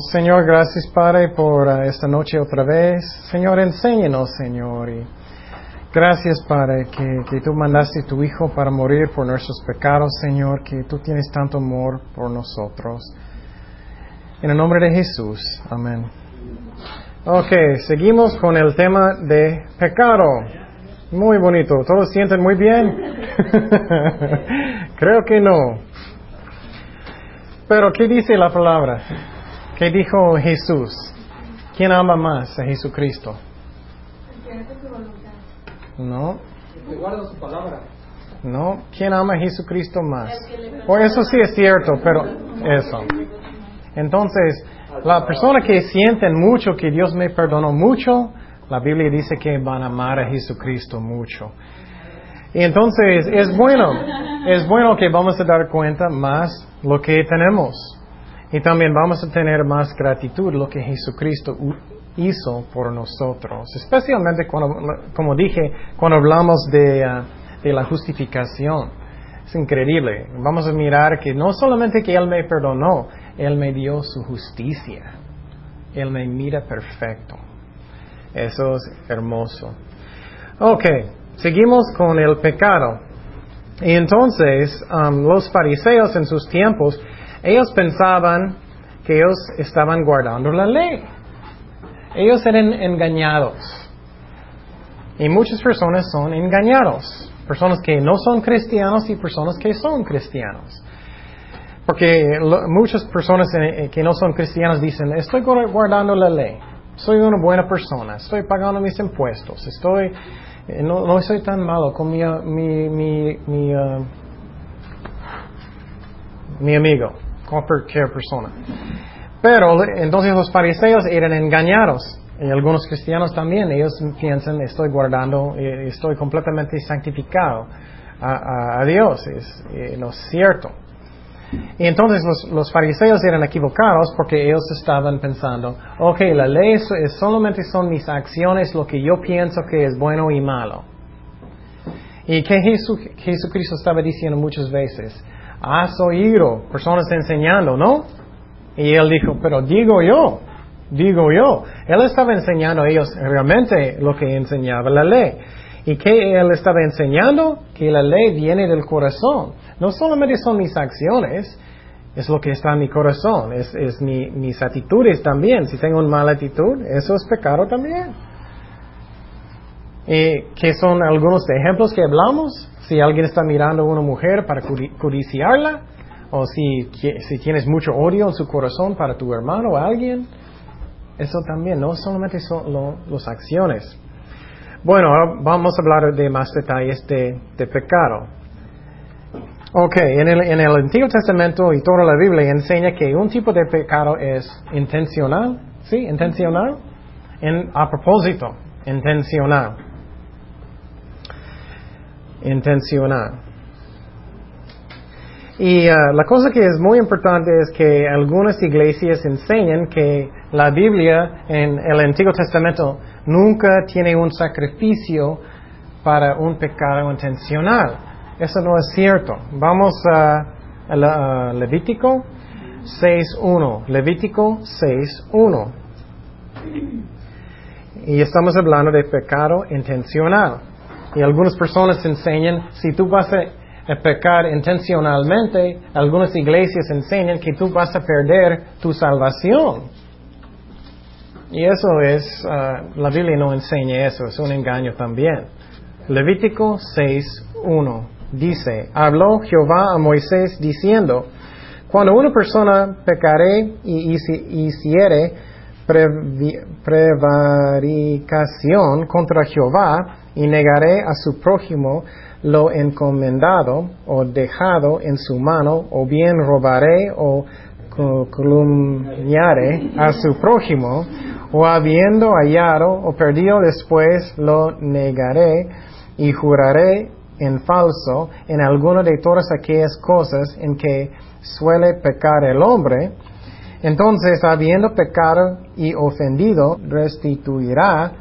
Señor, gracias Padre por uh, esta noche otra vez. Señor, enséñanos, Señor. Gracias Padre que, que tú mandaste tu Hijo para morir por nuestros pecados, Señor, que tú tienes tanto amor por nosotros. En el nombre de Jesús, amén. Ok, seguimos con el tema de pecado. Muy bonito. ¿Todos sienten muy bien? Creo que no. Pero, ¿qué dice la palabra? ¿Qué dijo Jesús? ¿Quién ama más a Jesucristo? No. No. ¿Quién ama a Jesucristo más? O eso sí es cierto, pero eso. Entonces, la persona que sienten mucho que Dios me perdonó mucho, la Biblia dice que van a amar a Jesucristo mucho. Y entonces es bueno, es bueno que vamos a dar cuenta más lo que tenemos. Y también vamos a tener más gratitud lo que Jesucristo hizo por nosotros. Especialmente cuando, como dije, cuando hablamos de, uh, de la justificación. Es increíble. Vamos a mirar que no solamente que Él me perdonó, Él me dio su justicia. Él me mira perfecto. Eso es hermoso. Ok, seguimos con el pecado. Y entonces um, los fariseos en sus tiempos, ellos pensaban que ellos estaban guardando la ley. Ellos eran engañados. Y muchas personas son engañados. Personas que no son cristianos y personas que son cristianos. Porque muchas personas eh, que no son cristianas dicen, estoy guardando la ley, soy una buena persona, estoy pagando mis impuestos, estoy, eh, no, no soy tan malo como mi, mi, mi, mi, uh, mi amigo, cualquier persona. Pero entonces los fariseos eran engañados. Y algunos cristianos también, ellos piensan, estoy guardando, eh, estoy completamente santificado a, a, Dios. Es, eh, no es cierto. Y entonces los, los, fariseos eran equivocados porque ellos estaban pensando, ok, la ley es, solamente son mis acciones lo que yo pienso que es bueno y malo. Y que Jesucristo estaba diciendo muchas veces, has oído personas enseñando, ¿no? Y él dijo, pero digo yo, digo yo. Él estaba enseñando a ellos realmente lo que enseñaba la ley. ¿Y qué él estaba enseñando? Que la ley viene del corazón. No solamente son mis acciones, es lo que está en mi corazón, es, es mi, mis actitudes también. Si tengo una mala actitud, eso es pecado también. ¿Y qué son algunos ejemplos que hablamos? Si alguien está mirando a una mujer para codiciarla, o si, si tienes mucho odio en su corazón para tu hermano o alguien, eso también, no solamente son las acciones. Bueno, vamos a hablar de más detalles de, de pecado. Ok, en el, en el, Antiguo Testamento y toda la Biblia enseña que un tipo de pecado es intencional, ¿sí? Intencional, en, a propósito, intencional. Intencional. Y uh, la cosa que es muy importante es que algunas iglesias enseñan que la Biblia en el Antiguo Testamento nunca tiene un sacrificio para un pecado intencional. Eso no es cierto. Vamos a, a Levítico 6.1. Levítico 6.1. Y estamos hablando de pecado intencional. Y algunas personas enseñan, si tú vas a pecar intencionalmente, algunas iglesias enseñan que tú vas a perder tu salvación. Y eso es, uh, la Biblia no enseña eso, es un engaño también. Levítico 6.1 dice, habló Jehová a Moisés diciendo, cuando una persona pecare y hiciere prevaricación contra Jehová y negaré a su prójimo lo encomendado o dejado en su mano, o bien robaré o calumniaré a su prójimo, o habiendo hallado o perdido después lo negaré y juraré en falso en alguna de todas aquellas cosas en que suele pecar el hombre, entonces habiendo pecado y ofendido, restituirá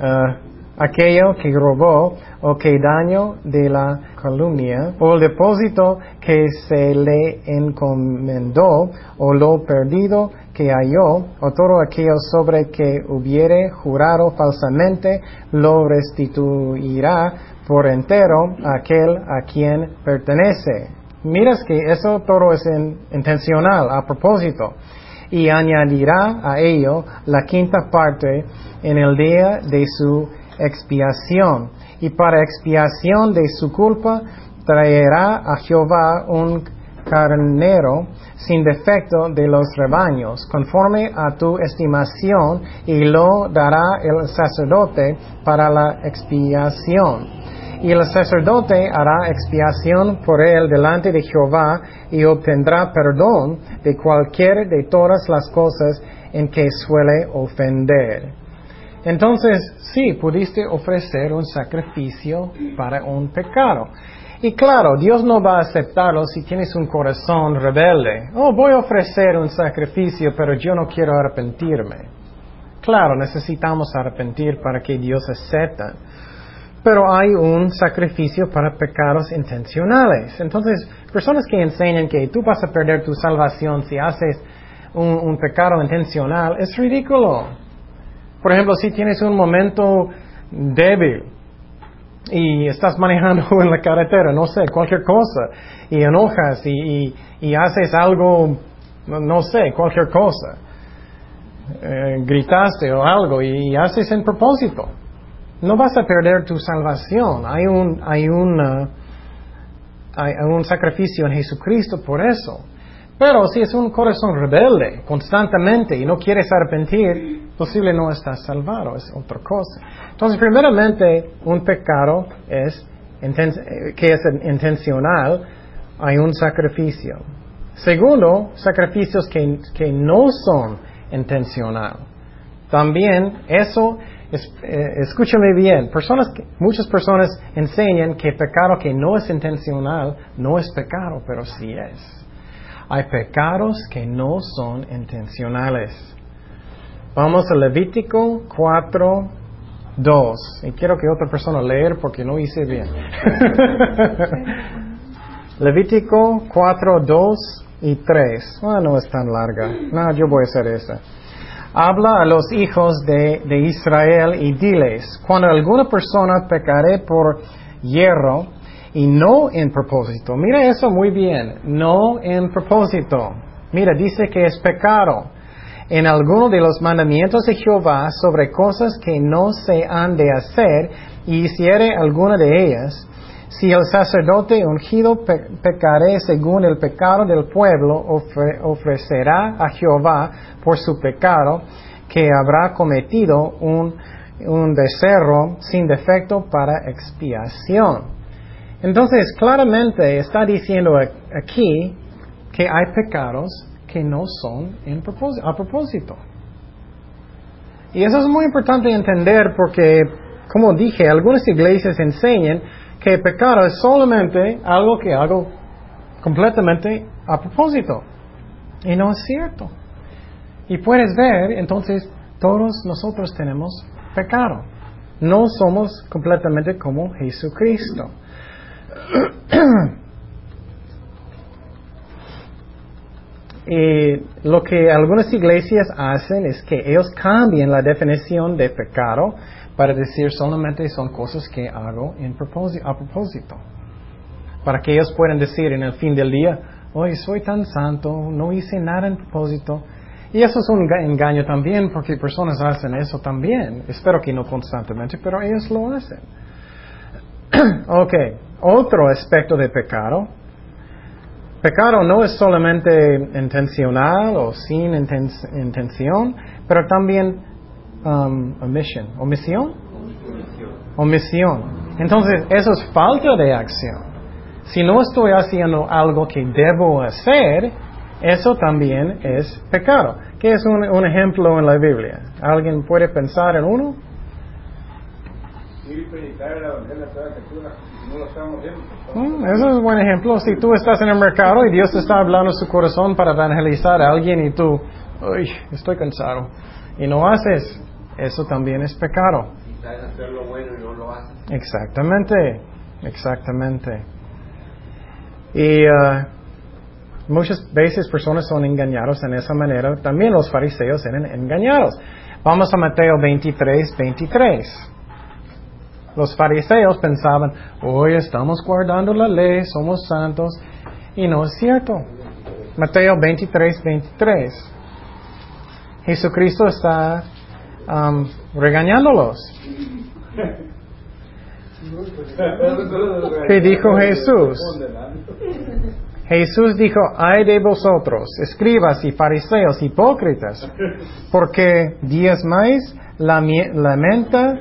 uh, aquello que robó o que daño de la calumnia o el depósito que se le encomendó o lo perdido que halló o todo aquello sobre que hubiere jurado falsamente lo restituirá por entero a aquel a quien pertenece. Miras que eso todo es intencional, a propósito y añadirá a ello la quinta parte en el día de su expiación. Y para expiación de su culpa traerá a Jehová un carnero sin defecto de los rebaños, conforme a tu estimación, y lo dará el sacerdote para la expiación. Y el sacerdote hará expiación por él delante de Jehová y obtendrá perdón de cualquier de todas las cosas en que suele ofender. Entonces, sí, pudiste ofrecer un sacrificio para un pecado. Y claro, Dios no va a aceptarlo si tienes un corazón rebelde. Oh, voy a ofrecer un sacrificio, pero yo no quiero arrepentirme. Claro, necesitamos arrepentir para que Dios acepte. Pero hay un sacrificio para pecados intencionales. Entonces, personas que enseñan que tú vas a perder tu salvación si haces un, un pecado intencional, es ridículo. Por ejemplo, si tienes un momento débil y estás manejando en la carretera, no sé, cualquier cosa, y enojas y, haces algo, no, sé, cualquier cosa, eh, gritaste o algo y, haces en propósito, no vas a perder tu salvación. Hay un, hay, una, hay un sacrificio en Jesucristo por eso. Pero si es un corazón rebelde constantemente y no quieres arrepentir, posible no estás salvado, es otra cosa. Entonces, primeramente, un pecado es que es intencional, hay un sacrificio. Segundo, sacrificios que, que no son intencional. También eso, eh, escúchame bien, personas, muchas personas enseñan que pecado que no es intencional no es pecado, pero sí es. Hay pecados que no son intencionales. Vamos a Levítico 4, 2. Y quiero que otra persona leer porque no hice bien. Levítico 4, 2 y 3. Ah, no es tan larga. No, yo voy a hacer esa. Habla a los hijos de, de Israel y diles, cuando alguna persona pecare por hierro, y no en propósito. Mira eso muy bien, no en propósito. Mira, dice que es pecado en alguno de los mandamientos de Jehová sobre cosas que no se han de hacer y hiciere alguna de ellas, si el sacerdote ungido pecare según el pecado del pueblo, ofrecerá a Jehová por su pecado que habrá cometido un, un becerro sin defecto para expiación. Entonces, claramente está diciendo aquí que hay pecados que no son a propósito. Y eso es muy importante entender porque, como dije, algunas iglesias enseñan que el pecado es solamente algo que hago completamente a propósito. Y no es cierto. Y puedes ver, entonces, todos nosotros tenemos pecado. No somos completamente como Jesucristo. y lo que algunas iglesias hacen es que ellos cambian la definición de pecado para decir solamente son cosas que hago en propósito, a propósito. Para que ellos puedan decir en el fin del día, hoy soy tan santo, no hice nada en propósito. Y eso es un engaño también porque personas hacen eso también. Espero que no constantemente, pero ellos lo hacen. ok, otro aspecto de pecado. Pecado no es solamente intencional o sin intención, pero también um, omisión. ¿Omisión? Omisión. Entonces, eso es falta de acción. Si no estoy haciendo algo que debo hacer, eso también es pecado. ¿Qué es un ejemplo en la Biblia? ¿Alguien puede pensar en uno? Mm, eso es un buen ejemplo. Si tú estás en el mercado y Dios está hablando en su corazón para evangelizar a alguien y tú, uy, estoy cansado, y no haces, eso también es pecado. hacer lo bueno y no lo Exactamente, exactamente. Y uh, muchas veces personas son engañados en esa manera. También los fariseos eran engañados. Vamos a Mateo 23, 23. Los fariseos pensaban, hoy estamos guardando la ley, somos santos, y no es cierto. Mateo 23, 23. Jesucristo está um, regañándolos. ¿Qué dijo Jesús? Jesús dijo, ay de vosotros, escribas y fariseos hipócritas, porque diezmáis la, la menta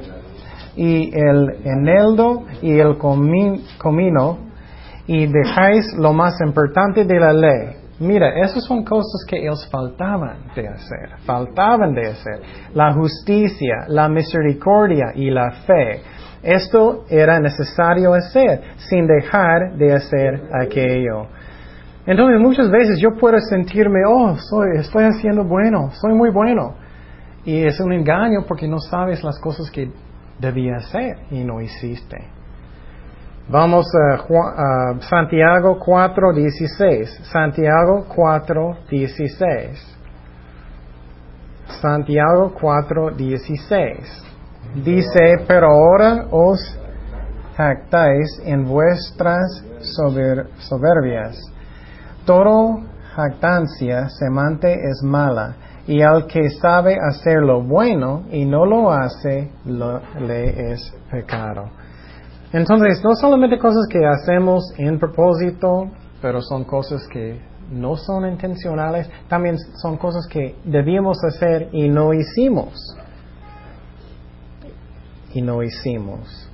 y el eneldo y el comino y dejáis lo más importante de la ley. Mira, esas son cosas que ellos faltaban de hacer, faltaban de hacer. La justicia, la misericordia y la fe. Esto era necesario hacer sin dejar de hacer aquello. Entonces muchas veces yo puedo sentirme, oh, soy, estoy haciendo bueno, soy muy bueno. Y es un engaño porque no sabes las cosas que debía hacer y no hiciste. Vamos a, Santiago 4.16. Santiago 4.16. Santiago 4.16. Dice, pero ahora os jactáis en vuestras soberbias. Todo jactancia semante es mala y al que sabe hacer lo bueno y no lo hace, le es pecado. Entonces, no solamente cosas que hacemos en propósito, pero son cosas que no son intencionales, también son cosas que debíamos hacer y no hicimos. Y no hicimos.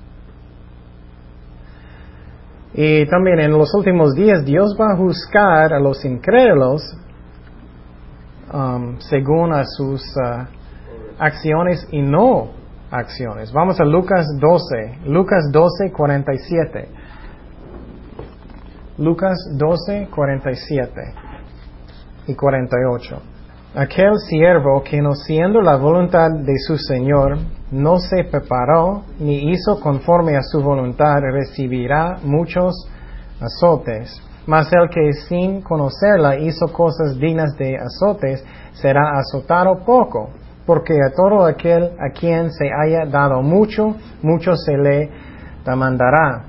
Y también en los últimos días Dios va a juzgar a los incrédulos Um, según a sus uh, acciones y no acciones. Vamos a Lucas 12, Lucas 12, 47. Lucas 12, 47 y 48. Aquel siervo que no siendo la voluntad de su Señor, no se preparó ni hizo conforme a su voluntad, recibirá muchos azotes mas el que sin conocerla hizo cosas dignas de azotes, será azotado poco, porque a todo aquel a quien se haya dado mucho, mucho se le demandará.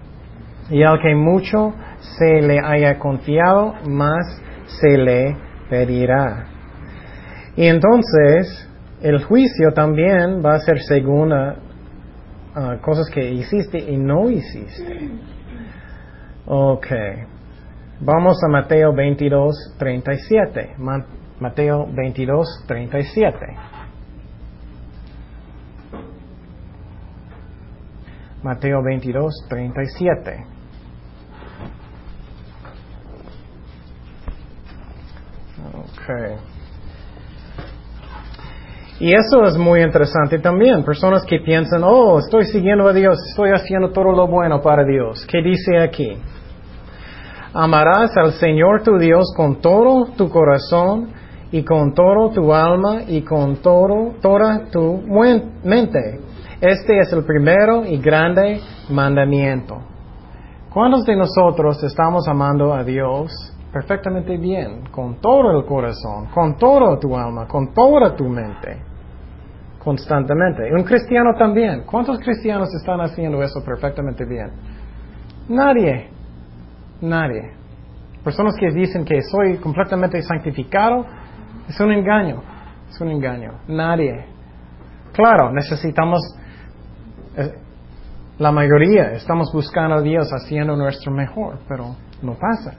Y al que mucho se le haya confiado, más se le pedirá. Y entonces, el juicio también va a ser según cosas que hiciste y no hiciste. Okay. Vamos a Mateo 22, 37. Mateo 22, 37. Mateo 22, 37. Okay. Y eso es muy interesante también. Personas que piensan, oh, estoy siguiendo a Dios, estoy haciendo todo lo bueno para Dios. ¿Qué dice aquí? Amarás al Señor tu Dios con todo tu corazón y con todo tu alma y con todo, toda tu mente. Este es el primero y grande mandamiento. ¿Cuántos de nosotros estamos amando a Dios perfectamente bien, con todo el corazón, con toda tu alma, con toda tu mente? Constantemente. Un cristiano también. ¿Cuántos cristianos están haciendo eso perfectamente bien? Nadie. Nadie. Personas que dicen que soy completamente santificado, es un engaño. Es un engaño. Nadie. Claro, necesitamos, eh, la mayoría, estamos buscando a Dios haciendo nuestro mejor, pero no pasa.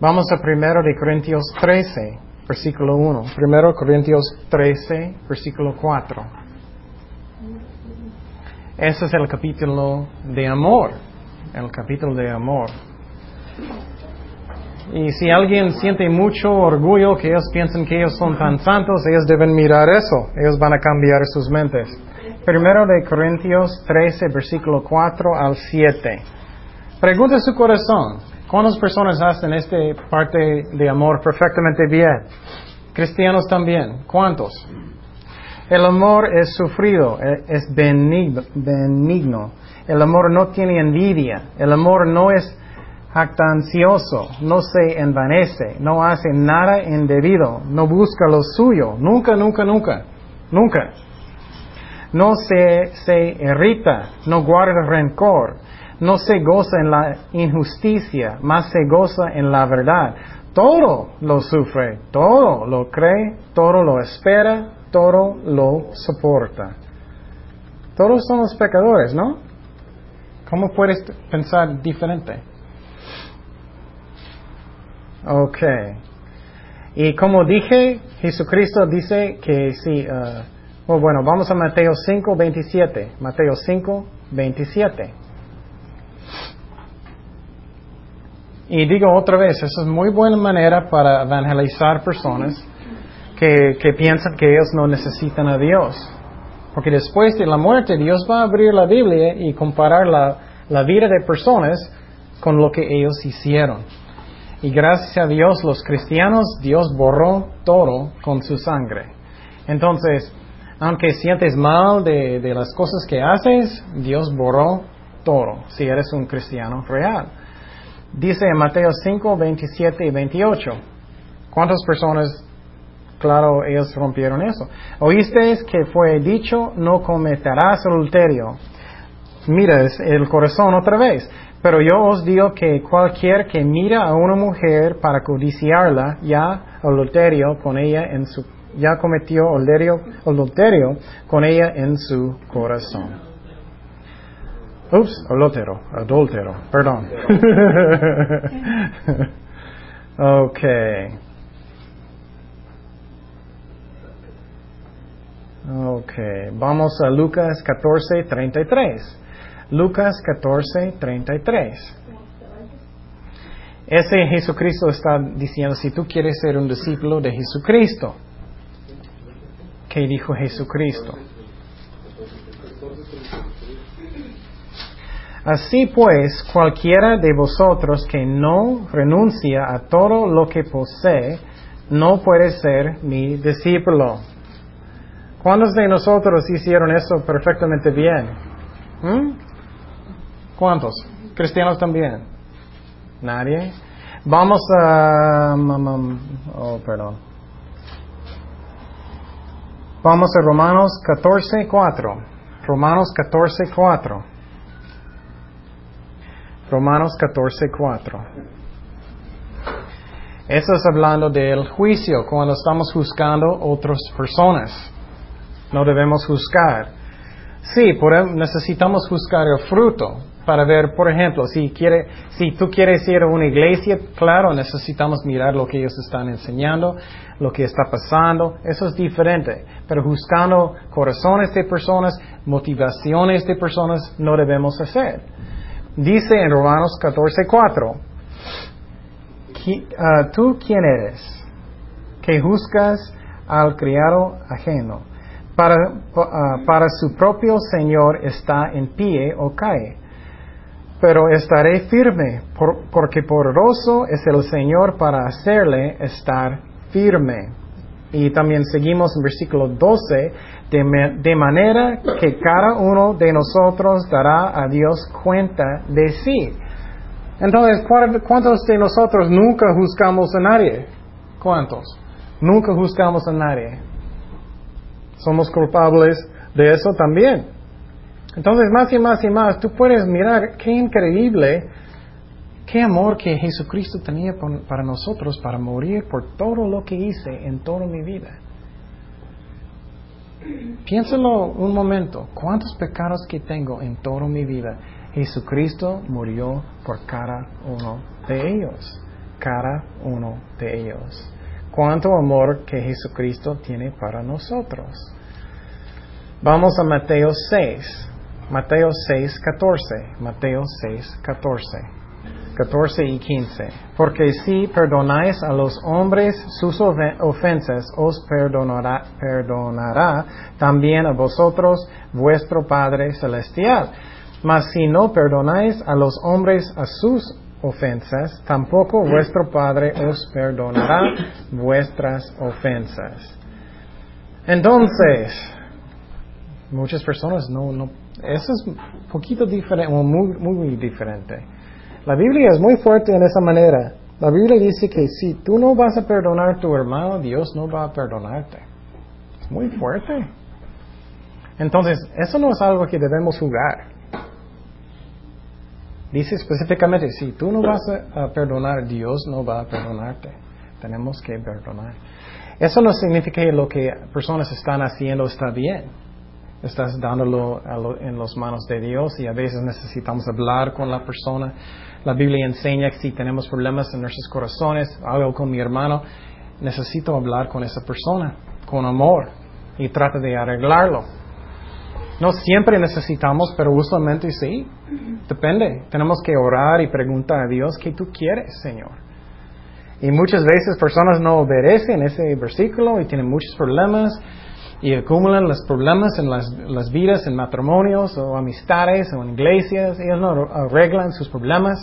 Vamos a 1 de Corintios 13, versículo 1. 1 Corintios 13, versículo 4. Ese es el capítulo de amor el capítulo de amor. Y si alguien siente mucho orgullo que ellos piensan que ellos son tan santos, ellos deben mirar eso. Ellos van a cambiar sus mentes. Primero de Corintios 13, versículo 4 al 7. Pregunta su corazón. ¿Cuántas personas hacen esta parte de amor perfectamente bien? Cristianos también. ¿Cuántos? El amor es sufrido, e, es benigno. El amor no tiene envidia. El amor no es jactancioso, no se envanece, no hace nada indebido, no busca lo suyo, nunca, nunca, nunca, nunca. No se, se irrita, no guarda rencor, no se goza en la injusticia, más se goza en la verdad. Todo lo sufre, todo lo cree, todo lo espera, todo lo soporta. Todos somos pecadores, ¿no? ¿Cómo puedes pensar diferente? Ok. Y como dije, Jesucristo dice que sí, uh, bueno, vamos a Mateo 5, 27. Mateo 5, 27. Y digo otra vez, esa es muy buena manera para evangelizar personas que, piensan que ellos no necesitan a Dios. Porque después de la muerte Dios va a abrir la Biblia y comparar la, la vida de personas con lo que ellos hicieron. Y gracias a Dios los cristianos, Dios borró todo con su sangre. Entonces, aunque sientes mal de, de las cosas que haces, Dios borró todo si eres un cristiano real. Dice en Mateo 5, 27 y 28. ¿Cuántas personas, claro, ellos rompieron eso? Oísteis que fue dicho, no cometerás adulterio. Mira, es el corazón otra vez. Pero yo os digo que cualquier que mira a una mujer para codiciarla, ya adulterio con ella en su, ya cometió adulterio, adulterio con ella en su corazón. Ups, adúltero, adúltero, perdón. ok. Ok, vamos a Lucas 14, 33. Lucas 14, 33. Ese Jesucristo está diciendo, si tú quieres ser un discípulo de Jesucristo, ¿qué dijo Jesucristo? Así pues, cualquiera de vosotros que no renuncia a todo lo que posee, no puede ser mi discípulo. ¿Cuántos de nosotros hicieron eso perfectamente bien? ¿Mm? ¿Cuántos? ¿Cristianos también? ¿Nadie? Vamos a... Oh, perdón. Vamos a Romanos 14, 4. Romanos 14, 4. Romanos 14, 4. Eso es hablando del juicio, cuando estamos juzgando otras personas. No debemos juzgar. Sí, necesitamos juzgar el fruto para ver, por ejemplo, si, quiere, si tú quieres ir a una iglesia, claro, necesitamos mirar lo que ellos están enseñando, lo que está pasando, eso es diferente. Pero juzgando corazones de personas, motivaciones de personas, no debemos hacer. Dice en Romanos 14:4, ah, ¿tú quién eres? Que juzgas al criado ajeno. Para, ah, para su propio Señor está en pie o cae. Pero estaré firme, porque poderoso es el Señor para hacerle estar firme. Y también seguimos en versículo 12, de, manera que cada uno de nosotros dará a Dios cuenta de sí. Entonces, ¿cuántos de nosotros nunca juzgamos a nadie? ¿Cuántos? Nunca juzgamos a nadie. Somos culpables de eso también. Entonces, más y más y más, tú puedes mirar qué increíble, qué amor que Jesucristo tenía para nosotros para morir por todo lo que hice en toda mi vida. Piénsalo un momento, ¿cuántos pecados que tengo en toda mi vida? Jesucristo murió por cada uno de ellos, cada uno de ellos. Cuánto amor que Jesucristo tiene para nosotros. Vamos a Mateo 6, Mateo 6, 14, Mateo 6, 14. 14 y 15. Porque si perdonáis a los hombres sus ofensas, os perdonará, perdonará también a vosotros vuestro Padre Celestial. Mas si no perdonáis a los hombres a sus ofensas, tampoco vuestro Padre os perdonará vuestras ofensas. Entonces, Muchas personas no, no, eso es un poquito diferente, muy, muy diferente. La Biblia es muy fuerte en esa manera. La Biblia dice que si tú no vas a perdonar a tu hermano, Dios no va a perdonarte. Es muy fuerte. Entonces, eso no es algo que debemos jugar. Dice específicamente, si tú no vas a perdonar, Dios no va a perdonarte. Tenemos que perdonar. Eso no significa que lo que personas están haciendo está bien. Estás dándolo en las manos de Dios y a veces necesitamos hablar con la persona. La Biblia enseña que si tenemos problemas en nuestros corazones, algo con mi hermano, necesito hablar con esa persona con amor y trata de arreglarlo. No siempre necesitamos, pero usualmente sí. Depende. Tenemos que orar y preguntar a Dios qué tú quieres, Señor. Y muchas veces personas no obedecen ese versículo y tienen muchos problemas y acumulan los problemas en las, vidas, en matrimonios o amistades o en iglesias. Ellos no arreglan sus problemas,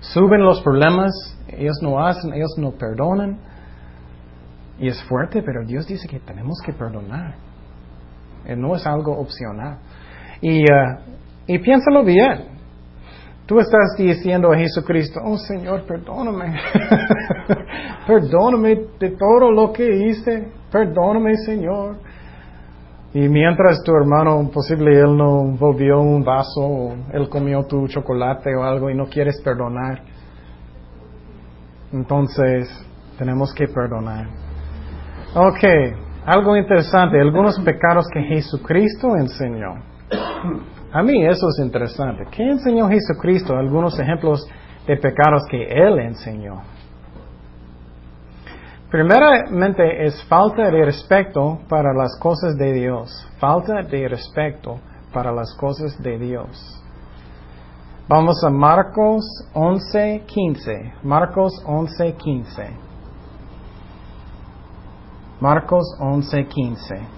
suben los problemas, ellos no hacen, ellos no perdonan. Y es fuerte, pero Dios dice que tenemos que perdonar. Eh, no es algo opcional. Y, uh, y piénsalo bien. Tú estás diciendo a Jesucristo, oh Señor, perdóname. perdóname de todo lo que hice. Perdóname, Señor. Y mientras tu hermano, posible él no volvió un vaso, o él comió tu chocolate o algo y no quieres perdonar. Entonces, tenemos que perdonar. Ok, algo interesante, algunos pecados que Jesucristo enseñó. A mí eso es interesante. ¿Qué enseñó Jesucristo? Algunos ejemplos de pecados que Él enseñó. Primeramente es falta de respeto para las cosas de Dios. Falta de respeto para las cosas de Dios. Vamos a Marcos 11:15. Marcos 11:15. Marcos 11:15.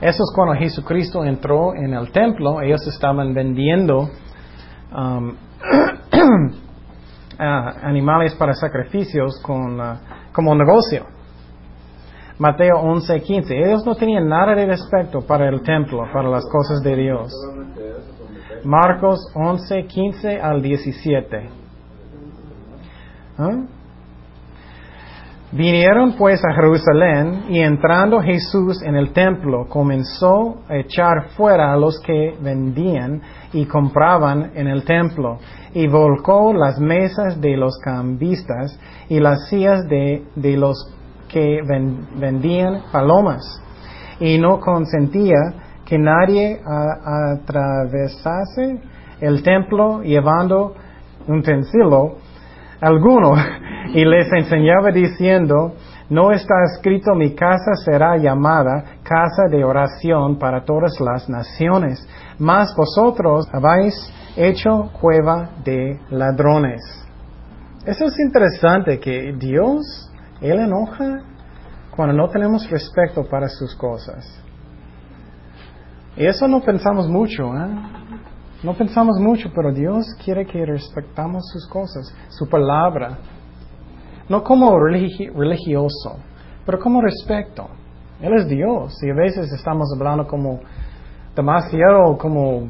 Eso es cuando Jesucristo entró en el templo, ellos estaban vendiendo um, animales para sacrificios con, uh, como negocio. Mateo 11:15. Ellos no tenían nada de respeto para el templo, para las cosas de Dios. Marcos 11:15 al 17. ¿Ah? Vinieron pues a Jerusalén y entrando Jesús en el templo comenzó a echar fuera a los que vendían y compraban en el templo y volcó las mesas de los cambistas y las sillas de, los que vendían palomas. Y no consentía que nadie atravesase el templo llevando un utensilio alguno y les enseñaba diciendo, no está escrito mi casa será llamada casa de oración para todas las naciones, mas vosotros habéis hecho cueva de ladrones. Eso es interesante que Dios, Él enoja cuando no tenemos respeto para sus cosas. Y eso no pensamos mucho, ¿eh? No pensamos mucho, pero Dios quiere que respetamos sus cosas, su palabra. No como religioso, pero como respeto. Él es Dios y a veces estamos hablando como demasiado como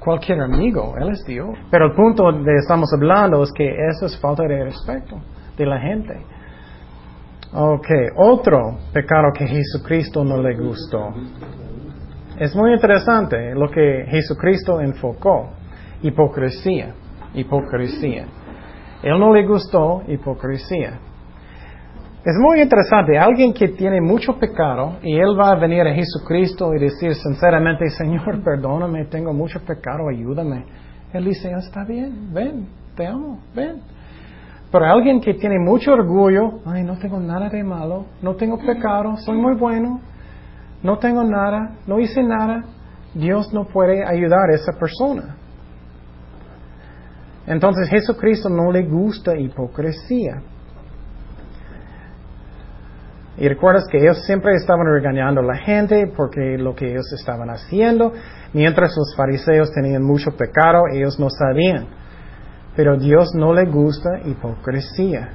cualquier amigo. Él es Dios. Pero el punto de estamos hablando es que eso es falta de respeto de la gente. Ok, otro pecado que Jesucristo no le gustó es muy interesante lo que Jesucristo enfocó. Hipocresía. Hipocresía. Él no le gustó hipocresía. Es muy interesante, alguien que tiene mucho pecado y él va a venir a Jesucristo y decir sinceramente, Señor, perdóname, tengo mucho pecado, ayúdame. Él dice, está bien, ven, te amo, ven. Pero alguien que tiene mucho orgullo, ay, no tengo nada de malo, no tengo pecado, soy muy bueno, no tengo nada, no hice nada, Dios no puede ayudar a esa persona. Entonces Jesucristo no le gusta hipocresía. Y recuerdas que ellos siempre estaban regañando a la gente porque lo que ellos estaban haciendo, mientras los fariseos tenían mucho pecado, ellos no sabían. Pero Dios no le gusta hipocresía.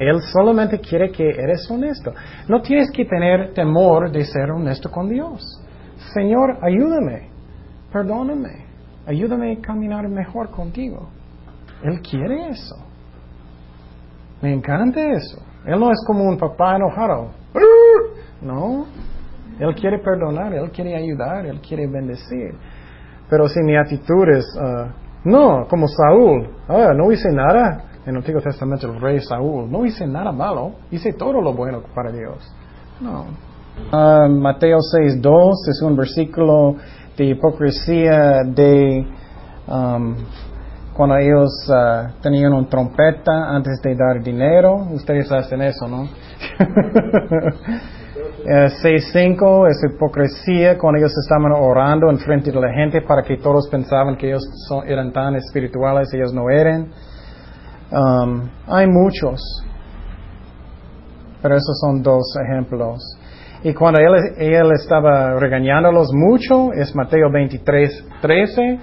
Él solamente quiere que eres honesto. No tienes que tener temor de ser honesto con Dios. Señor, ayúdame, perdóname, ayúdame a caminar mejor contigo. Él quiere eso. Me encanta eso. Él no es como un papá enojado. No. Él quiere perdonar, Él quiere ayudar, Él quiere bendecir. Pero si mi actitud es, uh, no, como Saúl, ah, no hice nada, en el Antiguo Testamento el rey Saúl, no hice nada malo, hice todo lo bueno para Dios. No. Uh, Mateo 6.2 es un versículo de hipocresía de um, cuando ellos uh, tenían una trompeta antes de dar dinero. Ustedes hacen eso, ¿no? 6.5 es hipocresía cuando ellos estaban orando en frente de la gente para que todos pensaban que ellos eran tan espirituales, ellos no eran. Um, hay muchos, pero esos son dos ejemplos. Y cuando él, él estaba regañándolos mucho, es Mateo 23, 13,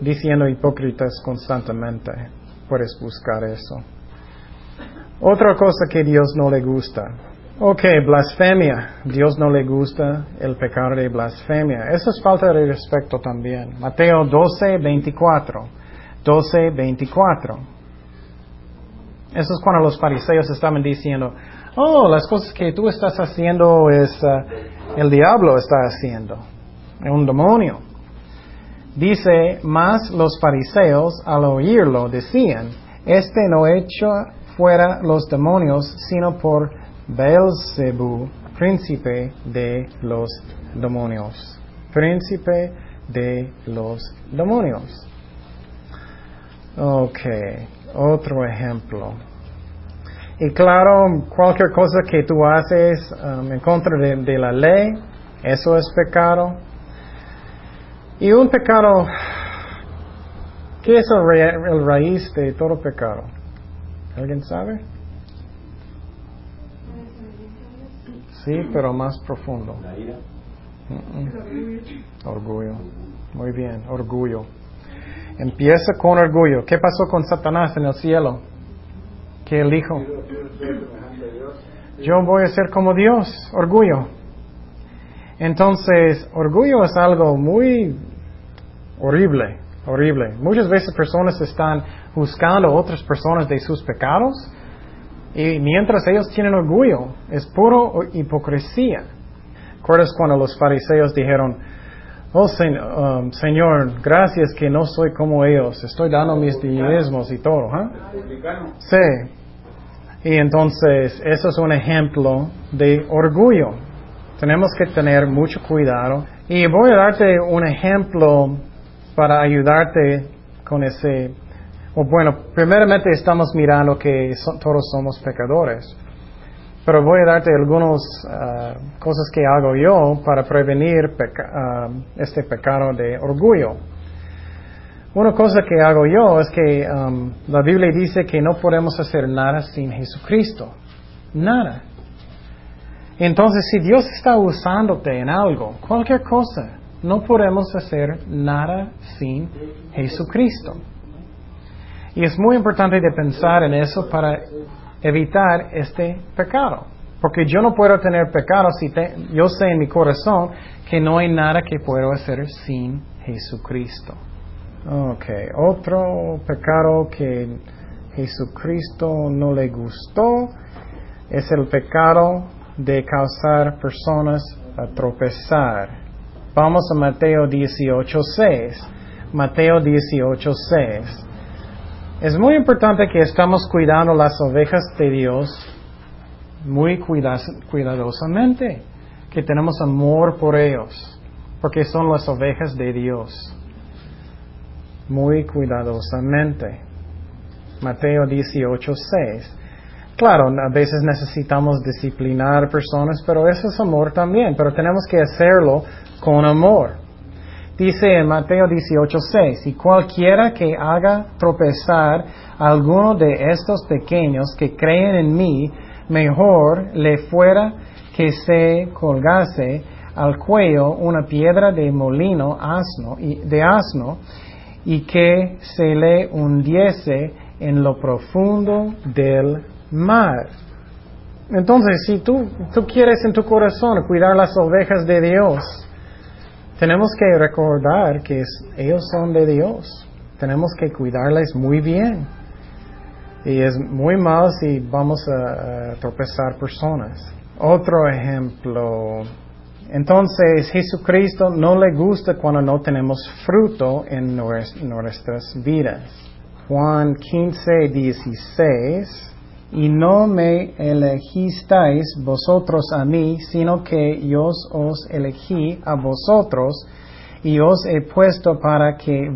diciendo hipócritas constantemente. Puedes buscar eso. Otra cosa que Dios no le gusta. Ok, blasfemia. Dios no le gusta el pecado de blasfemia. Eso es falta de respeto también. Mateo 12, 24. 12, 24. Eso es cuando los fariseos estaban diciendo, oh, las cosas que tú estás haciendo es uh, el diablo está haciendo, es un demonio. Dice, más los fariseos al oírlo decían, este no echa fuera los demonios, sino por Beelzebú, príncipe de los demonios. Príncipe de los demonios. Ok, otro ejemplo. Y claro, cualquier cosa que tú haces um, en contra de, la ley, eso es pecado. Y un pecado, ¿qué es el raíz de todo pecado? ¿Alguien sabe? Sí, pero más profundo. La ira. Orgullo. Muy bien, orgullo. Empieza con orgullo. ¿Qué pasó con Satanás en el cielo? ¿Qué él dijo? Yo voy a ser como Dios. Orgullo. Entonces, orgullo es algo muy horrible, horrible. Muchas veces personas están buscando a otras personas de sus pecados y mientras ellos tienen orgullo, es puro hipocresía. ¿Recuerdas cuando los fariseos dijeron, oh um, Señor, gracias que no soy como ellos, estoy dando mis diezmos y todo? ¿ah? Sí. Y entonces, eso es un ejemplo de orgullo. Tenemos que tener mucho cuidado. Y voy a darte un ejemplo para ayudarte con ese bueno, primeramente estamos mirando que todos somos pecadores, pero voy a darte algunas ah, cosas que hago yo para prevenir ah, este pecado de orgullo. Una cosa que hago yo es que um, la Biblia dice que no podemos hacer nada sin Jesucristo. Nada. Entonces, si Dios está usándote en algo, cualquier cosa, no podemos hacer nada sin Jesucristo. Y es muy importante de pensar en eso para evitar este pecado. Porque yo no puedo tener pecado si yo sé en mi corazón que no hay nada que puedo hacer sin Jesucristo. Ok, otro pecado que Jesucristo no le gustó es el pecado de causar personas a tropezar. Vamos a Mateo 18.6. Mateo 18.6. Es muy importante que estamos cuidando las ovejas de Dios muy cuidadosamente, que tenemos amor por ellos, porque son las ovejas de Dios. Muy cuidadosamente. Mateo 18, 6. Claro, a veces necesitamos disciplinar personas, pero eso es amor también, pero tenemos que hacerlo con amor. Dice en Mateo 18:6, y cualquiera que haga tropezar a alguno de estos pequeños que creen en mí, mejor le fuera que se colgase al cuello una piedra de molino asno, de asno y que se le hundiese en lo profundo del mal. Entonces, si tú, tú quieres en tu corazón cuidar las ovejas de Dios, tenemos que recordar que ellos son de Dios. Tenemos que cuidarles muy bien. Y es muy mal si vamos a, tropezar personas. Otro ejemplo. Entonces, Jesucristo no le gusta cuando no tenemos fruto en nuestras vidas. Juan 15, 16 y no me elegisteis vosotros a mí, sino que yo os elegí a vosotros y os he puesto para que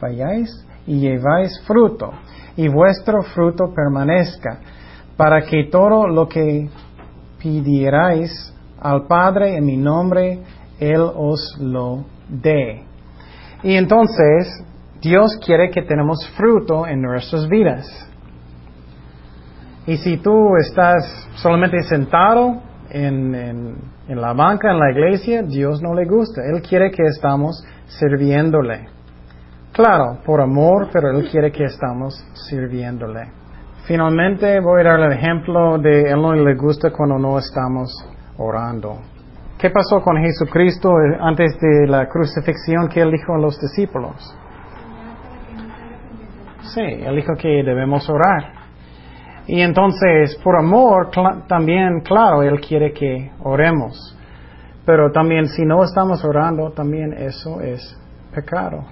vayáis y lleváis fruto, y vuestro fruto permanezca, para que todo lo que pidierais al Padre en mi nombre, Él os lo dé. Y entonces, Dios quiere que tenemos fruto en nuestras vidas. Y si tú estás solamente sentado en, en, la banca, en la iglesia, Dios no le gusta. Él quiere que estamos sirviéndole. Claro, por amor, pero Él quiere que estamos sirviéndole. Finalmente voy a dar el ejemplo de Él no le gusta cuando no estamos orando. ¿Qué pasó con Jesucristo antes de la crucifixión que Él dijo a los discípulos? Sí, Él dijo que debemos orar. Y entonces, por amor, también, claro, Él quiere que oremos. Pero también si no estamos orando, también eso es pecado.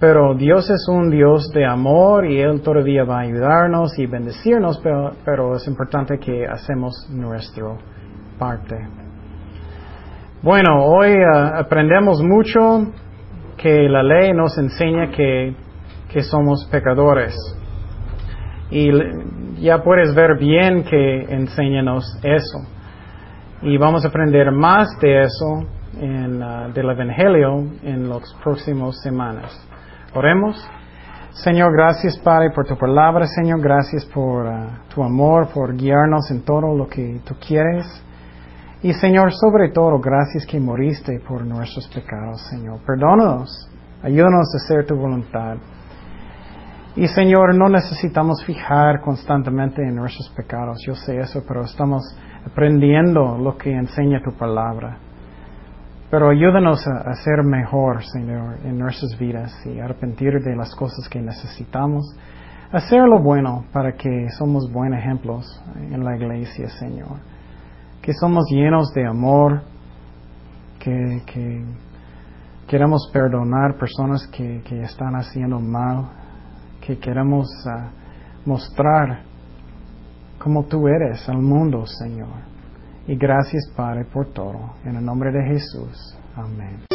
Pero Dios es un Dios de amor y Él todavía va a ayudarnos y bendecirnos, pero, pero es importante que hacemos nuestra parte. Bueno, hoy uh, aprendemos mucho que la ley nos enseña que, que somos pecadores. Y ya puedes ver bien que enséñanos eso. Y vamos a aprender más de eso en, uh, del Evangelio en las próximas semanas. Oremos. Señor, gracias Padre por tu palabra, Señor, gracias por uh, tu amor, por guiarnos en todo lo que tú quieres. Y Señor, sobre todo, gracias que moriste por nuestros pecados, Señor. Perdónanos, ayúdanos a hacer tu voluntad. Y Señor, no necesitamos fijar constantemente en nuestros pecados, yo sé eso, pero estamos aprendiendo lo que enseña tu palabra. Pero ayúdanos a, ser mejor, Señor, en nuestras vidas y arrepentir de las cosas que necesitamos. Hacer lo bueno para que somos buenos ejemplos en la iglesia, Señor. Que somos llenos de amor, que, que queremos perdonar personas que están haciendo mal que queremos ah, mostrar como tú eres al mundo, Señor. Y gracias, Padre, por todo. En el nombre de Jesús. Amén.